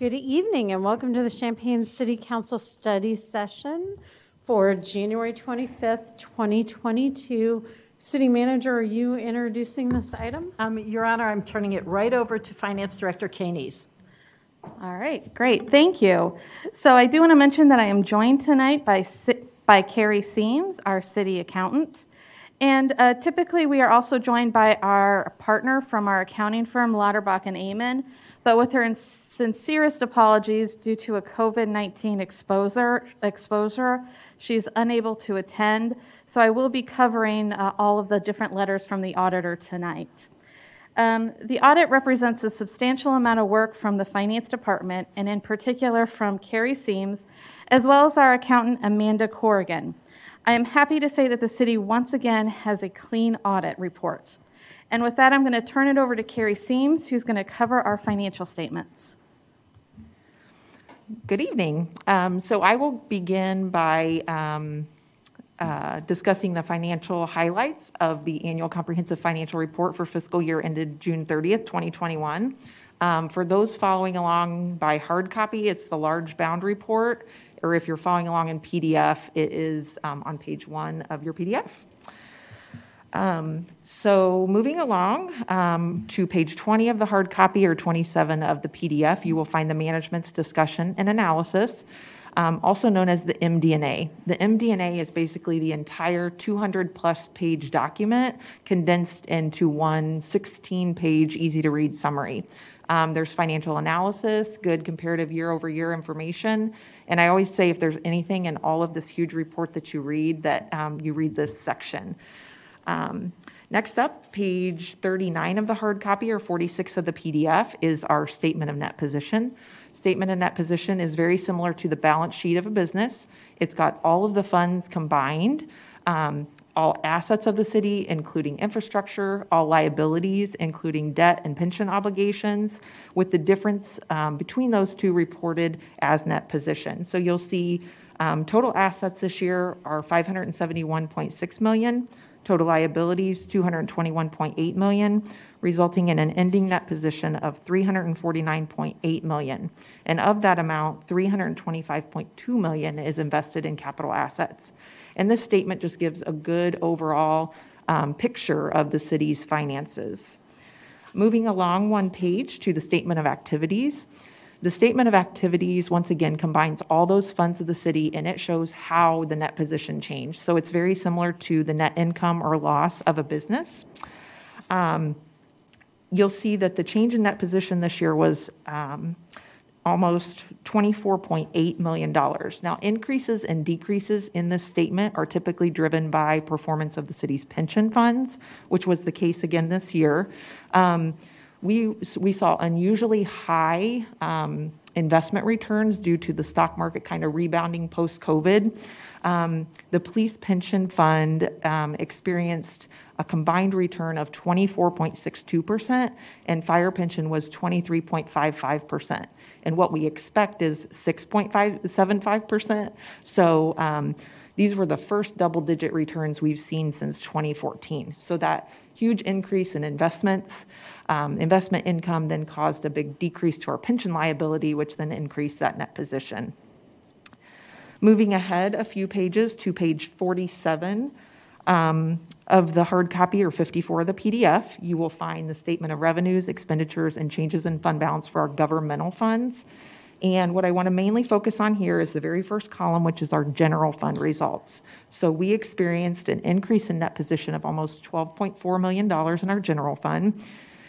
Good evening and welcome to the Champaign City Council study session for January 25th, 2022. City Manager, are you introducing this item? Um, Your Honor, I'm turning it right over to Finance Director Kanies. All right, great, thank you. So I do want to mention that I am joined tonight by, by Carrie Seams, our city accountant. And uh, typically we are also joined by our partner from our accounting firm, Lauterbach and Amen, but with her sincerest apologies due to a COVID 19 exposure, exposure, she's unable to attend. So I will be covering uh, all of the different letters from the auditor tonight. Um, the audit represents a substantial amount of work from the finance department, and in particular from Carrie Seams, as well as our accountant Amanda Corrigan. I am happy to say that the city once again has a clean audit report. And with that, I'm going to turn it over to Carrie Seams, who's going to cover our financial statements. Good evening. Um, so I will begin by um, uh, discussing the financial highlights of the annual comprehensive financial report for fiscal year ended June 30th, 2021. Um, for those following along by hard copy, it's the large bound report, or if you're following along in PDF, it is um, on page one of your PDF. Um, so moving along um, to page 20 of the hard copy or 27 of the PDF, you will find the management's discussion and analysis, um, also known as the MD&A. The MD&A is basically the entire 200 plus page document condensed into one 16 page easy to read summary. Um, there's financial analysis, good comparative year over year information. And I always say if there's anything in all of this huge report that you read, that um, you read this section. Um, next up, page 39 of the hard copy or 46 of the PDF is our statement of net position. Statement of net position is very similar to the balance sheet of a business. It's got all of the funds combined, um, all assets of the city, including infrastructure, all liabilities, including debt and pension obligations, with the difference um, between those two reported as net position. So you'll see um, total assets this year are 571.6 million. Total liabilities, 221.8 million, resulting in an ending net position of 349.8 million. And of that amount, 325.2 million is invested in capital assets. And this statement just gives a good overall um, picture of the city's finances. Moving along one page to the statement of activities. The statement of activities, once again, combines all those funds of the city and it shows how the net position changed. So it's very similar to the net income or loss of a business. Um, you'll see that the change in net position this year was um, almost $24.8 million. Now, increases and decreases in this statement are typically driven by performance of the city's pension funds, which was the case again this year. Um, we, we saw unusually high um, investment returns due to the stock market kind of rebounding post COVID. Um, the police pension fund um, experienced a combined return of 24.62%, and fire pension was 23.55%. And what we expect is 6.75%. So um, these were the first double digit returns we've seen since 2014. So that huge increase in investments. Um, investment income then caused a big decrease to our pension liability, which then increased that net position. Moving ahead a few pages to page 47 um, of the hard copy or 54 of the PDF, you will find the statement of revenues, expenditures, and changes in fund balance for our governmental funds. And what I want to mainly focus on here is the very first column, which is our general fund results. So we experienced an increase in net position of almost $12.4 million in our general fund.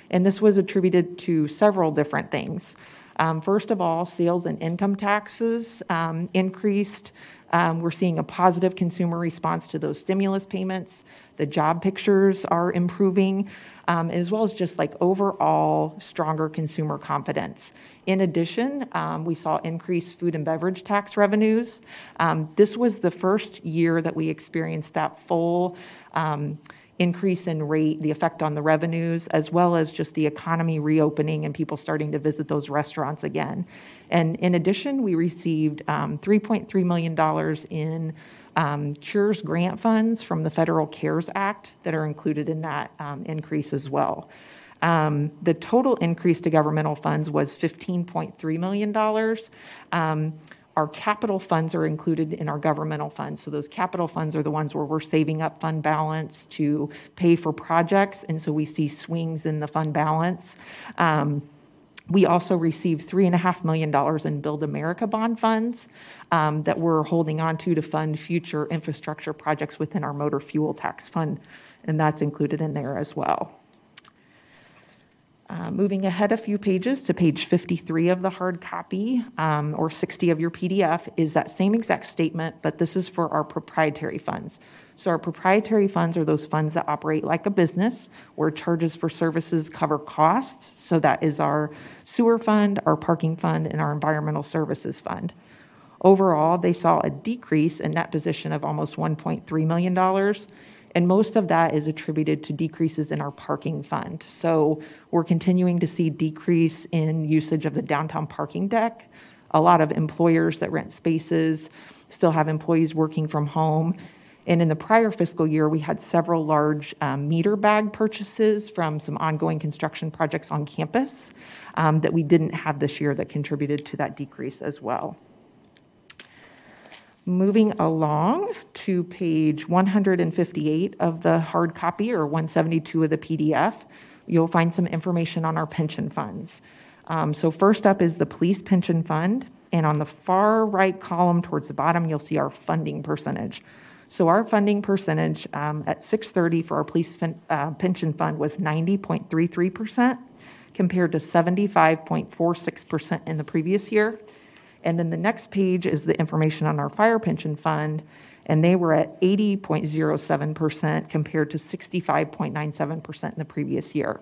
And this was attributed to several different things. Um, first of all, sales and income taxes um, increased. Um, we're seeing a positive consumer response to those stimulus payments. The job pictures are improving, um, as well as just like overall stronger consumer confidence. In addition, um, we saw increased food and beverage tax revenues. Um, this was the first year that we experienced that full um, increase in rate, the effect on the revenues, as well as just the economy reopening and people starting to visit those restaurants again. And in addition, we received um, $3.3 million in um, CARES grant funds from the Federal CARES Act that are included in that um, increase as well. Um, The total increase to governmental funds was $15.3 million. Um, Our capital funds are included in our governmental funds. So those capital funds are the ones where we're saving up fund balance to pay for projects, and so we see swings in the fund balance. Um, we also received $3.5 million in Build America bond funds um, that we're holding on to to fund future infrastructure projects within our motor fuel tax fund, and that's included in there as well. Uh, Moving ahead a few pages to page 53 of the hard copy, um, or 60 of your PDF, is that same exact statement, but this is for our proprietary funds. So our proprietary funds are those funds that operate like a business, where charges for services cover costs. So that is our sewer fund, our parking fund, and our environmental services fund. Overall, they saw a decrease in net position of almost $1.3 million, and most of that is attributed to decreases in our parking fund. So we're continuing to see decrease in usage of the downtown parking deck. A lot of employers that rent spaces still have employees working from home. And in the prior fiscal year, we had several large um, meter bag purchases from some ongoing construction projects on campus um, that we didn't have this year that contributed to that decrease as well. Moving along to page 158 of the hard copy or 172 of the PDF, you'll find some information on our pension funds. Um, So first up is the police pension fund, and on the far right column towards the bottom, you'll see our funding percentage. So our funding percentage um, at 6:30 for our police fin- uh, pension fund was 90.33%, compared to 75.46% in the previous year. And then the next page is the information on our fire pension fund, and they were at 80.07% compared to 65.97% in the previous year.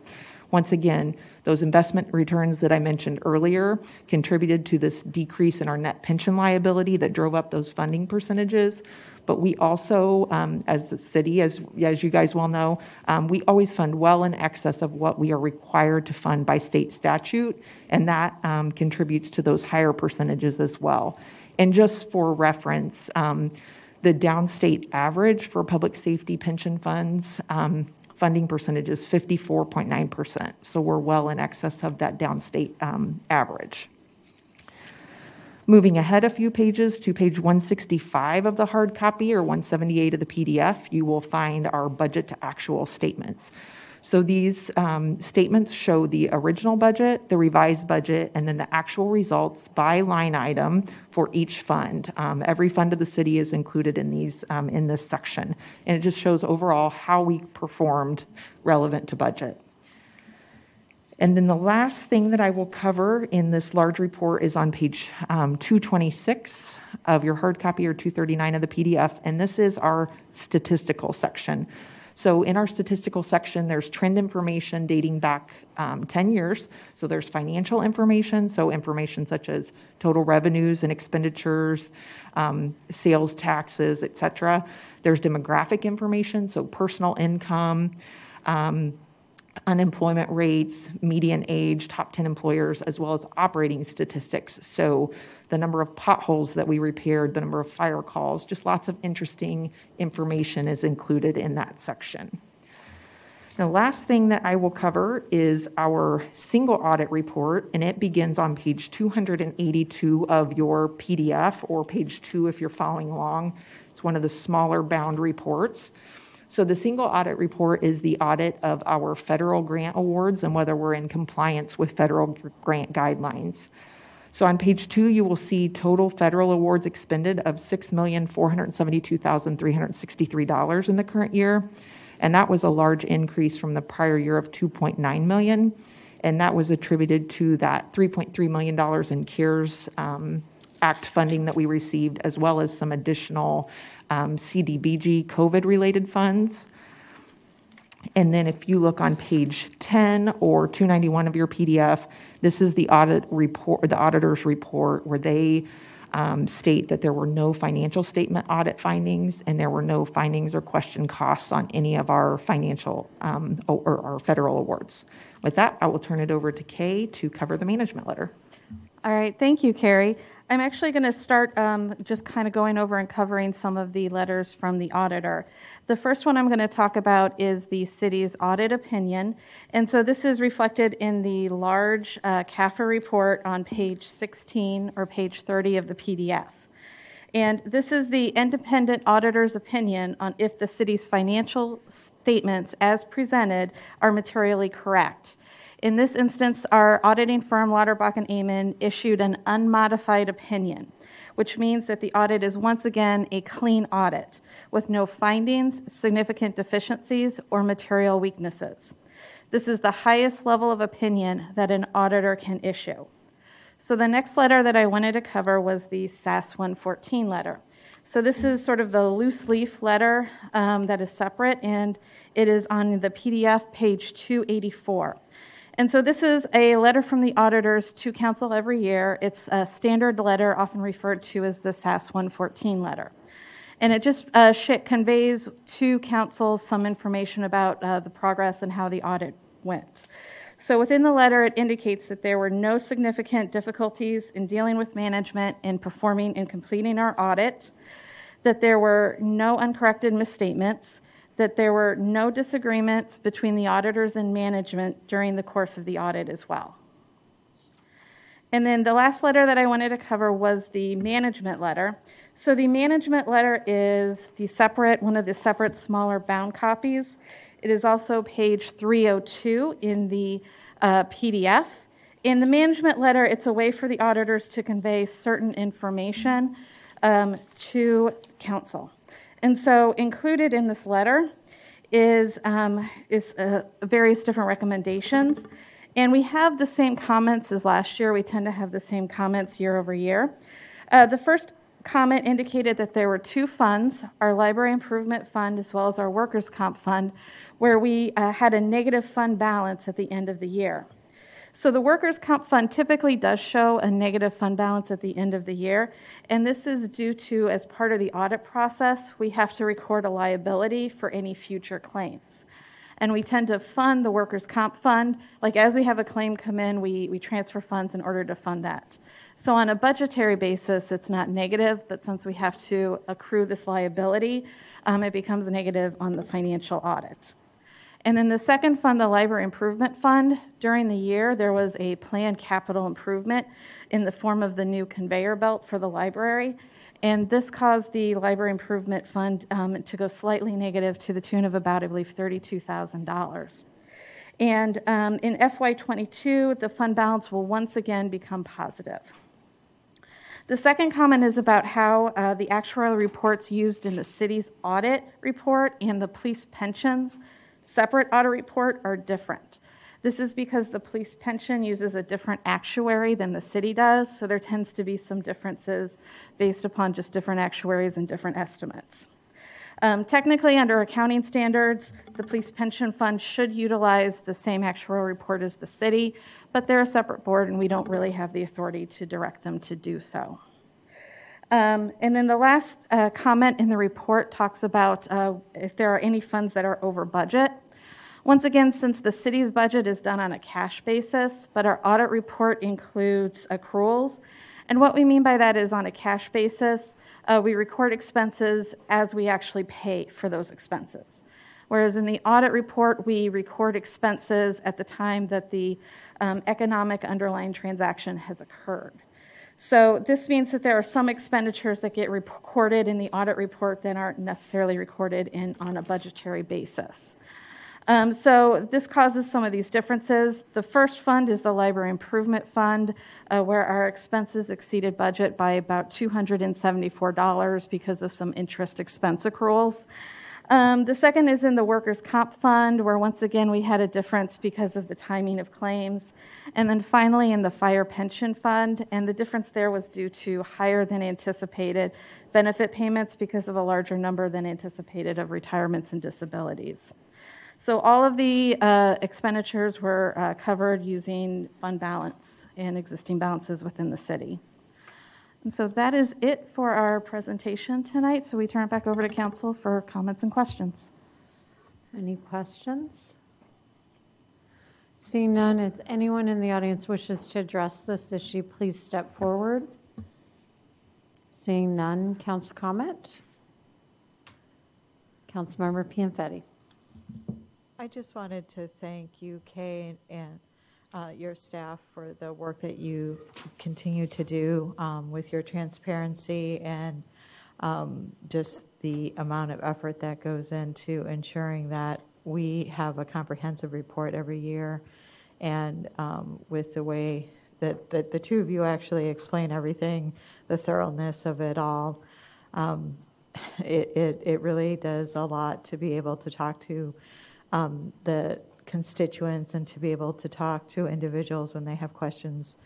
Once again, those investment returns that I mentioned earlier contributed to this decrease in our net pension liability that drove up those funding percentages. But we also, um, as the city, as, as you guys well know, um, we always fund well in excess of what we are required to fund by state statute, and that um, contributes to those higher percentages as well. And just for reference, um, the downstate average for public safety pension funds um, funding percentage is 54.9%. So we're well in excess of that downstate um, average. Moving ahead a few pages to page 165 of the hard copy or 178 of the PDF, you will find our budget to actual statements. So these um, statements show the original budget, the revised budget, and then the actual results by line item for each fund. Um, Every fund of the city is included in these, um, in this section. And it just shows overall how we performed relevant to budget. And then the last thing that I will cover in this large report is on page um, 226 of your hard copy or 239 of the PDF, and this is our statistical section. So in our statistical section, there's trend information dating back um, 10 years. So there's financial information, so information such as total revenues and expenditures, um, sales taxes, et cetera. There's demographic information, so personal income, um, unemployment rates, median age, top 10 employers, as well as operating statistics. So the number of potholes that we repaired, the number of fire calls, just lots of interesting information is included in that section. The last thing that I will cover is our single audit report, and it begins on page 282 of your PDF, or page two if you're following along. It's one of the smaller bound reports. So the single audit report is the audit of our federal grant awards and whether we're in compliance with federal grant guidelines. So on page two, you will see total federal awards expended of $6,472,363 in the current year. And that was a large increase from the prior year of 2.9 million. And that was attributed to that $3.3 million in CARES um, Act funding that we received, as well as some additional um, CDBG COVID-related funds. And then if you look on page 10 or 291 of your PDF, this is the audit report, the auditor's report, where they um, state that there were no financial statement audit findings and there were no findings or question costs on any of our financial um, or our federal awards. With that, I will turn it over to Kay to cover the management letter. All right, thank you, Carrie. I'm actually going to start um, just kind of going over and covering some of the letters from the auditor. The first one I'm going to talk about is the city's audit opinion. And so this is reflected in the large uh, CAFR report on page 16 or page 30 of the PDF. And this is the independent auditor's opinion on if the city's financial statements as presented are materially correct. In this instance, our auditing firm, Lauterbach and Amen, issued an unmodified opinion, which means that the audit is once again a clean audit with no findings, significant deficiencies, or material weaknesses. This is the highest level of opinion that an auditor can issue. So the next letter that I wanted to cover was the SAS 114 letter. So this is sort of the loose leaf letter um, that is separate, and it is on the PDF page 284. And so this is a letter from the auditors to council every year. It's a standard letter, often referred to as the SAS 114 letter. And it just uh, conveys to council some information about uh, the progress and how the audit went. So within the letter, it indicates that there were no significant difficulties in dealing with management in performing and completing our audit, that there were no uncorrected misstatements, that there were no disagreements between the auditors and management during the course of the audit as well. And then the last letter that I wanted to cover was the management letter. So the management letter is the separate, one of the separate smaller bound copies. It is also page 302 in the uh, PDF. In the management letter, it's a way for the auditors to convey certain information um, to council. And so, included in this letter is, um, is uh, various different recommendations. And we have the same comments as last year. We tend to have the same comments year over year. Uh, the first comment indicated that there were two funds our library improvement fund as well as our workers' comp fund, where we uh, had a negative fund balance at the end of the year. So the workers' comp fund typically does show a negative fund balance at the end of the year, and this is due to, as part of the audit process, we have to record a liability for any future claims. And we tend to fund the workers' comp fund. Like as we have a claim come in, we, we transfer funds in order to fund that. So on a budgetary basis, it's not negative, but since we have to accrue this liability, um, it becomes negative on the financial audit. And then the second fund, the Library Improvement Fund, during the year there was a planned capital improvement in the form of the new conveyor belt for the library. And this caused the Library Improvement Fund um, to go slightly negative to the tune of about, I believe, $32,000. And um, in FY22, the fund balance will once again become positive. The second comment is about how uh, the actuarial reports used in the city's audit report and the police pensions separate audit report are different. This is because the police pension uses a different actuary than the city does, so there tends to be some differences based upon just different actuaries and different estimates. Um, technically, under accounting standards, the police pension fund should utilize the same actuarial report as the city, but they're a separate board and we don't really have the authority to direct them to do so. Um, and then the last uh, comment in the report talks about uh, if there are any funds that are over budget. Once again, since the city's budget is done on a cash basis, but our audit report includes accruals. And what we mean by that is on a cash basis, uh, we record expenses as we actually pay for those expenses. Whereas in the audit report, we record expenses at the time that the um, economic underlying transaction has occurred. So this means that there are some expenditures that get recorded in the audit report that aren't necessarily recorded in, on a budgetary basis. Um, so this causes some of these differences. The first fund is the Library Improvement Fund, uh, where our expenses exceeded budget by about $274 because of some interest expense accruals. Um, the second is in the workers' comp fund, where once again we had a difference because of the timing of claims. And then finally in the fire pension fund, and the difference there was due to higher than anticipated benefit payments because of a larger number than anticipated of retirements and disabilities. So all of the uh, expenditures were uh, covered using fund balance and existing balances within the city. And so that is it for our presentation tonight. So we turn it back over to council for comments and questions. Any questions? Seeing none, if anyone in the audience wishes to address this issue, please step forward. Seeing none, council comment? Councilmember Pianfetti. I just wanted to thank you, Kay, and uh, your staff for the work that you continue to do um, with your transparency and um, just the amount of effort that goes into ensuring that we have a comprehensive report every year. And um, with the way that, that the two of you actually explain everything, the thoroughness of it all, um, it, it, it really does a lot to be able to talk to um, the constituents and to be able to talk to individuals when they have questions.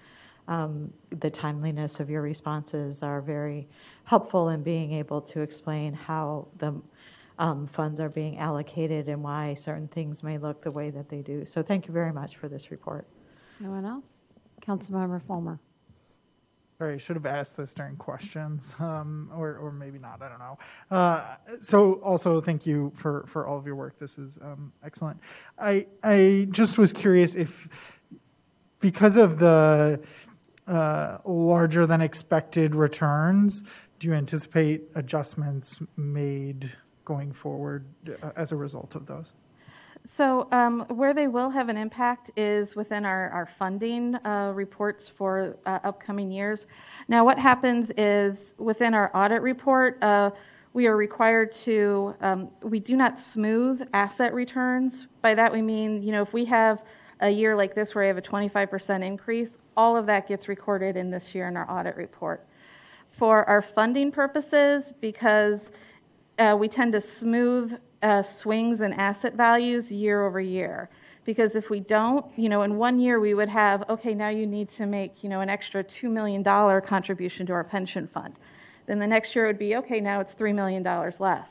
Um, the timeliness of your responses are very helpful in being able to explain how the um, funds are being allocated and why certain things may look the way that they do. So thank you very much for this report. Anyone else? Councilmember Fulmer. Sorry, I should have asked this during questions, um, or, or maybe not. I don't know. Uh, so, also, thank you for, for all of your work. This is um, excellent. I I just was curious if, because of the uh, larger than expected returns, do you anticipate adjustments made going forward uh, as a result of those? So um, where they will have an impact is within our, our funding uh, reports for uh, upcoming years. Now, what happens is within our audit report, uh, we are required to, um, we do not smooth asset returns. By that we mean, you know, if we have a year like this where we have a 25% increase, all of that gets recorded in this year in our audit report. For our funding purposes, because uh, we tend to smooth uh, swings in asset values year over year. Because if we don't, you know, in one year we would have, okay, now you need to make, you know, an extra $2 million contribution to our pension fund. Then the next year it would be, okay, now it's $3 million less.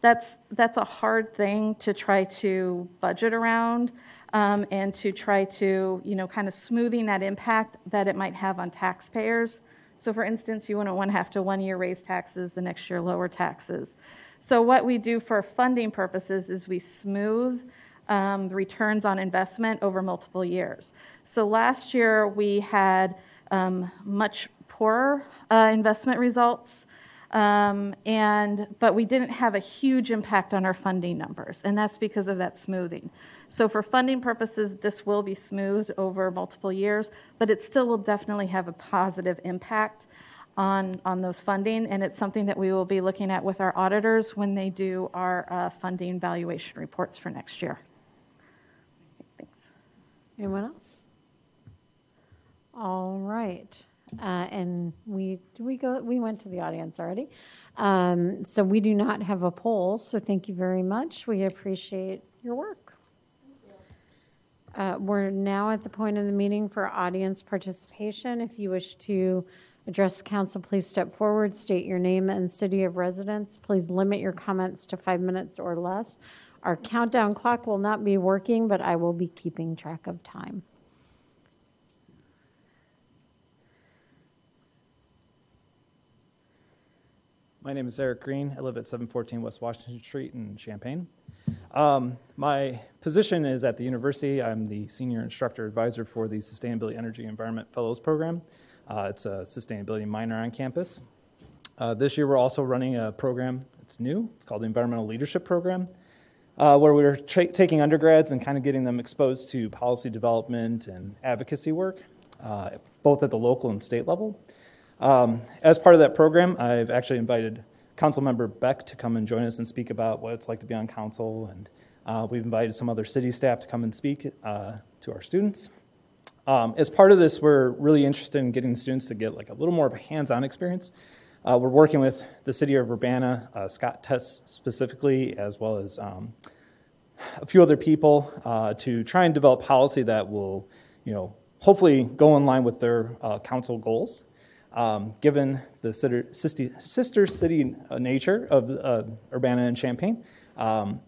That's, that's a hard thing to try to budget around um, and to try to, you know, kind of smoothing that impact that it might have on taxpayers. So, for instance, you wouldn't want to have to one year raise taxes, the next year lower taxes. So what we do for funding purposes is we smooth um, returns on investment over multiple years. So last year we had um, much poorer uh, investment results. Um, and but we didn't have a huge impact on our funding numbers, and that's because of that smoothing. So for funding purposes, this will be smoothed over multiple years, but it still will definitely have a positive impact on, on those funding, and it's something that we will be looking at with our auditors when they do our uh, funding valuation reports for next year. Thanks. Anyone else? All right. Uh, and we we go we went to the audience already, um, so we do not have a poll. So thank you very much. We appreciate your work. Uh, we're now at the point of the meeting for audience participation. If you wish to Address council, please step forward, state your name and city of residence. Please limit your comments to five minutes or less. Our countdown clock will not be working, but I will be keeping track of time. My name is Eric Green. I live at 714 West Washington Street in Champaign. Um, my position is at the university. I'm the senior instructor advisor for the Sustainability Energy Environment Fellows Program. Uh, it's a sustainability minor on campus. Uh, this year, we're also running a program. It's new. It's called the Environmental Leadership Program, uh, where we're tra- taking undergrads and kind of getting them exposed to policy development and advocacy work, uh, both at the local and state level. Um, as part of that program, I've actually invited Council Member Beck to come and join us and speak about what it's like to be on council, and uh, we've invited some other city staff to come and speak uh, to our students. Um, as part of this, we're really interested in getting students to get like a little more of a hands-on experience. Uh, we're working with the city of Urbana, uh, Scott Tess specifically, as well as um, a few other people, uh, to try and develop policy that will, you know, hopefully go in line with their uh, council goals. Um, given the sister, city uh, nature of uh, Urbana and Champaign, um,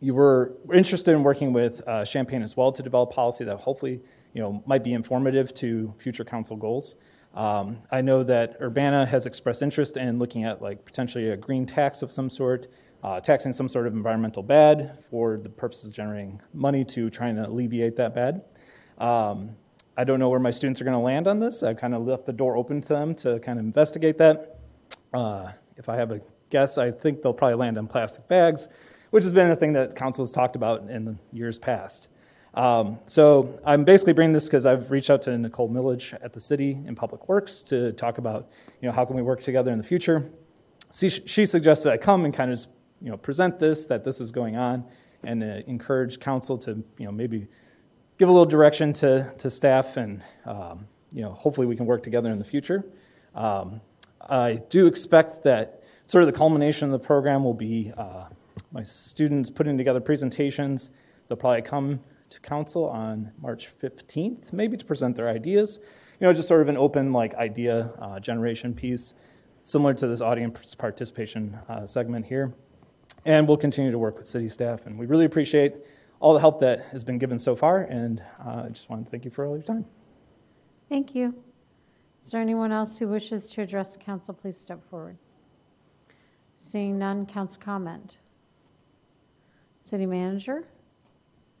you were interested in working with Champaign as well to develop policy that hopefully you know, might be informative to future council goals. Um, I know that Urbana has expressed interest in looking at like potentially a green tax of some sort, uh, taxing some sort of environmental bad for the purposes of generating money to try and alleviate that bad. Um, I don't know where my students are going to land on this. I've kind of left the door open to them to kind of investigate that. Uh, if I have a guess, I think they'll probably land on plastic bags, which has been a thing that council has talked about in the years past. Um, so I'm basically bringing this because I've reached out to Nicole Millage at the city in Public Works to talk about, you know, how can we work together in the future. She, she suggested I come and kind of just, you know, present this, that this is going on, and uh, encourage council to, you know, maybe give a little direction to, to staff and, um, you know, hopefully we can work together in the future. Um, I do expect that sort of the culmination of the program will be uh, my students putting together presentations. They'll probably come to council on March 15th, maybe to present their ideas. You know, just sort of an open like idea uh, generation piece, similar to this audience participation uh, segment here. And we'll continue to work with city staff. And we really appreciate all the help that has been given so far. And uh, I just want to thank you for all your time. Thank you. Is there anyone else who wishes to address the council? Please step forward. Seeing none, council comment. City manager?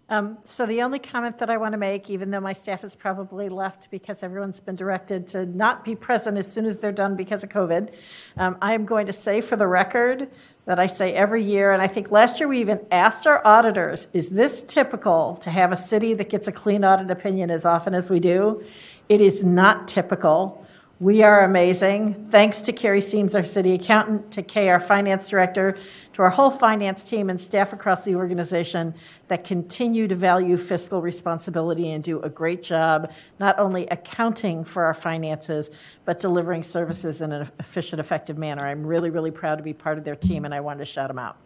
Um, So the only comment that I want to make, even though my staff has probably left because everyone's been directed to not be present as soon as they're done because of COVID, um, I am going to say for the record that I say every year, and I think last year we even asked our auditors, is this typical to have a city that gets a clean audit opinion as often as we do? It is not typical. We are amazing. Thanks to Carrie Seams, our city accountant, to Kay, our finance director, to our whole finance team and staff across the organization that continue to value fiscal responsibility and do a great job, not only accounting for our finances, but delivering services in an efficient, effective manner. I'm really, really proud to be part of their team, and I wanted to shout them out.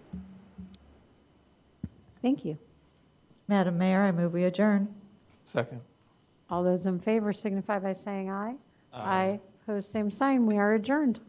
Thank you. Madam Mayor, I move we adjourn. Second. All those in favor signify by saying aye. Aye. Opposed, same sign. We are adjourned.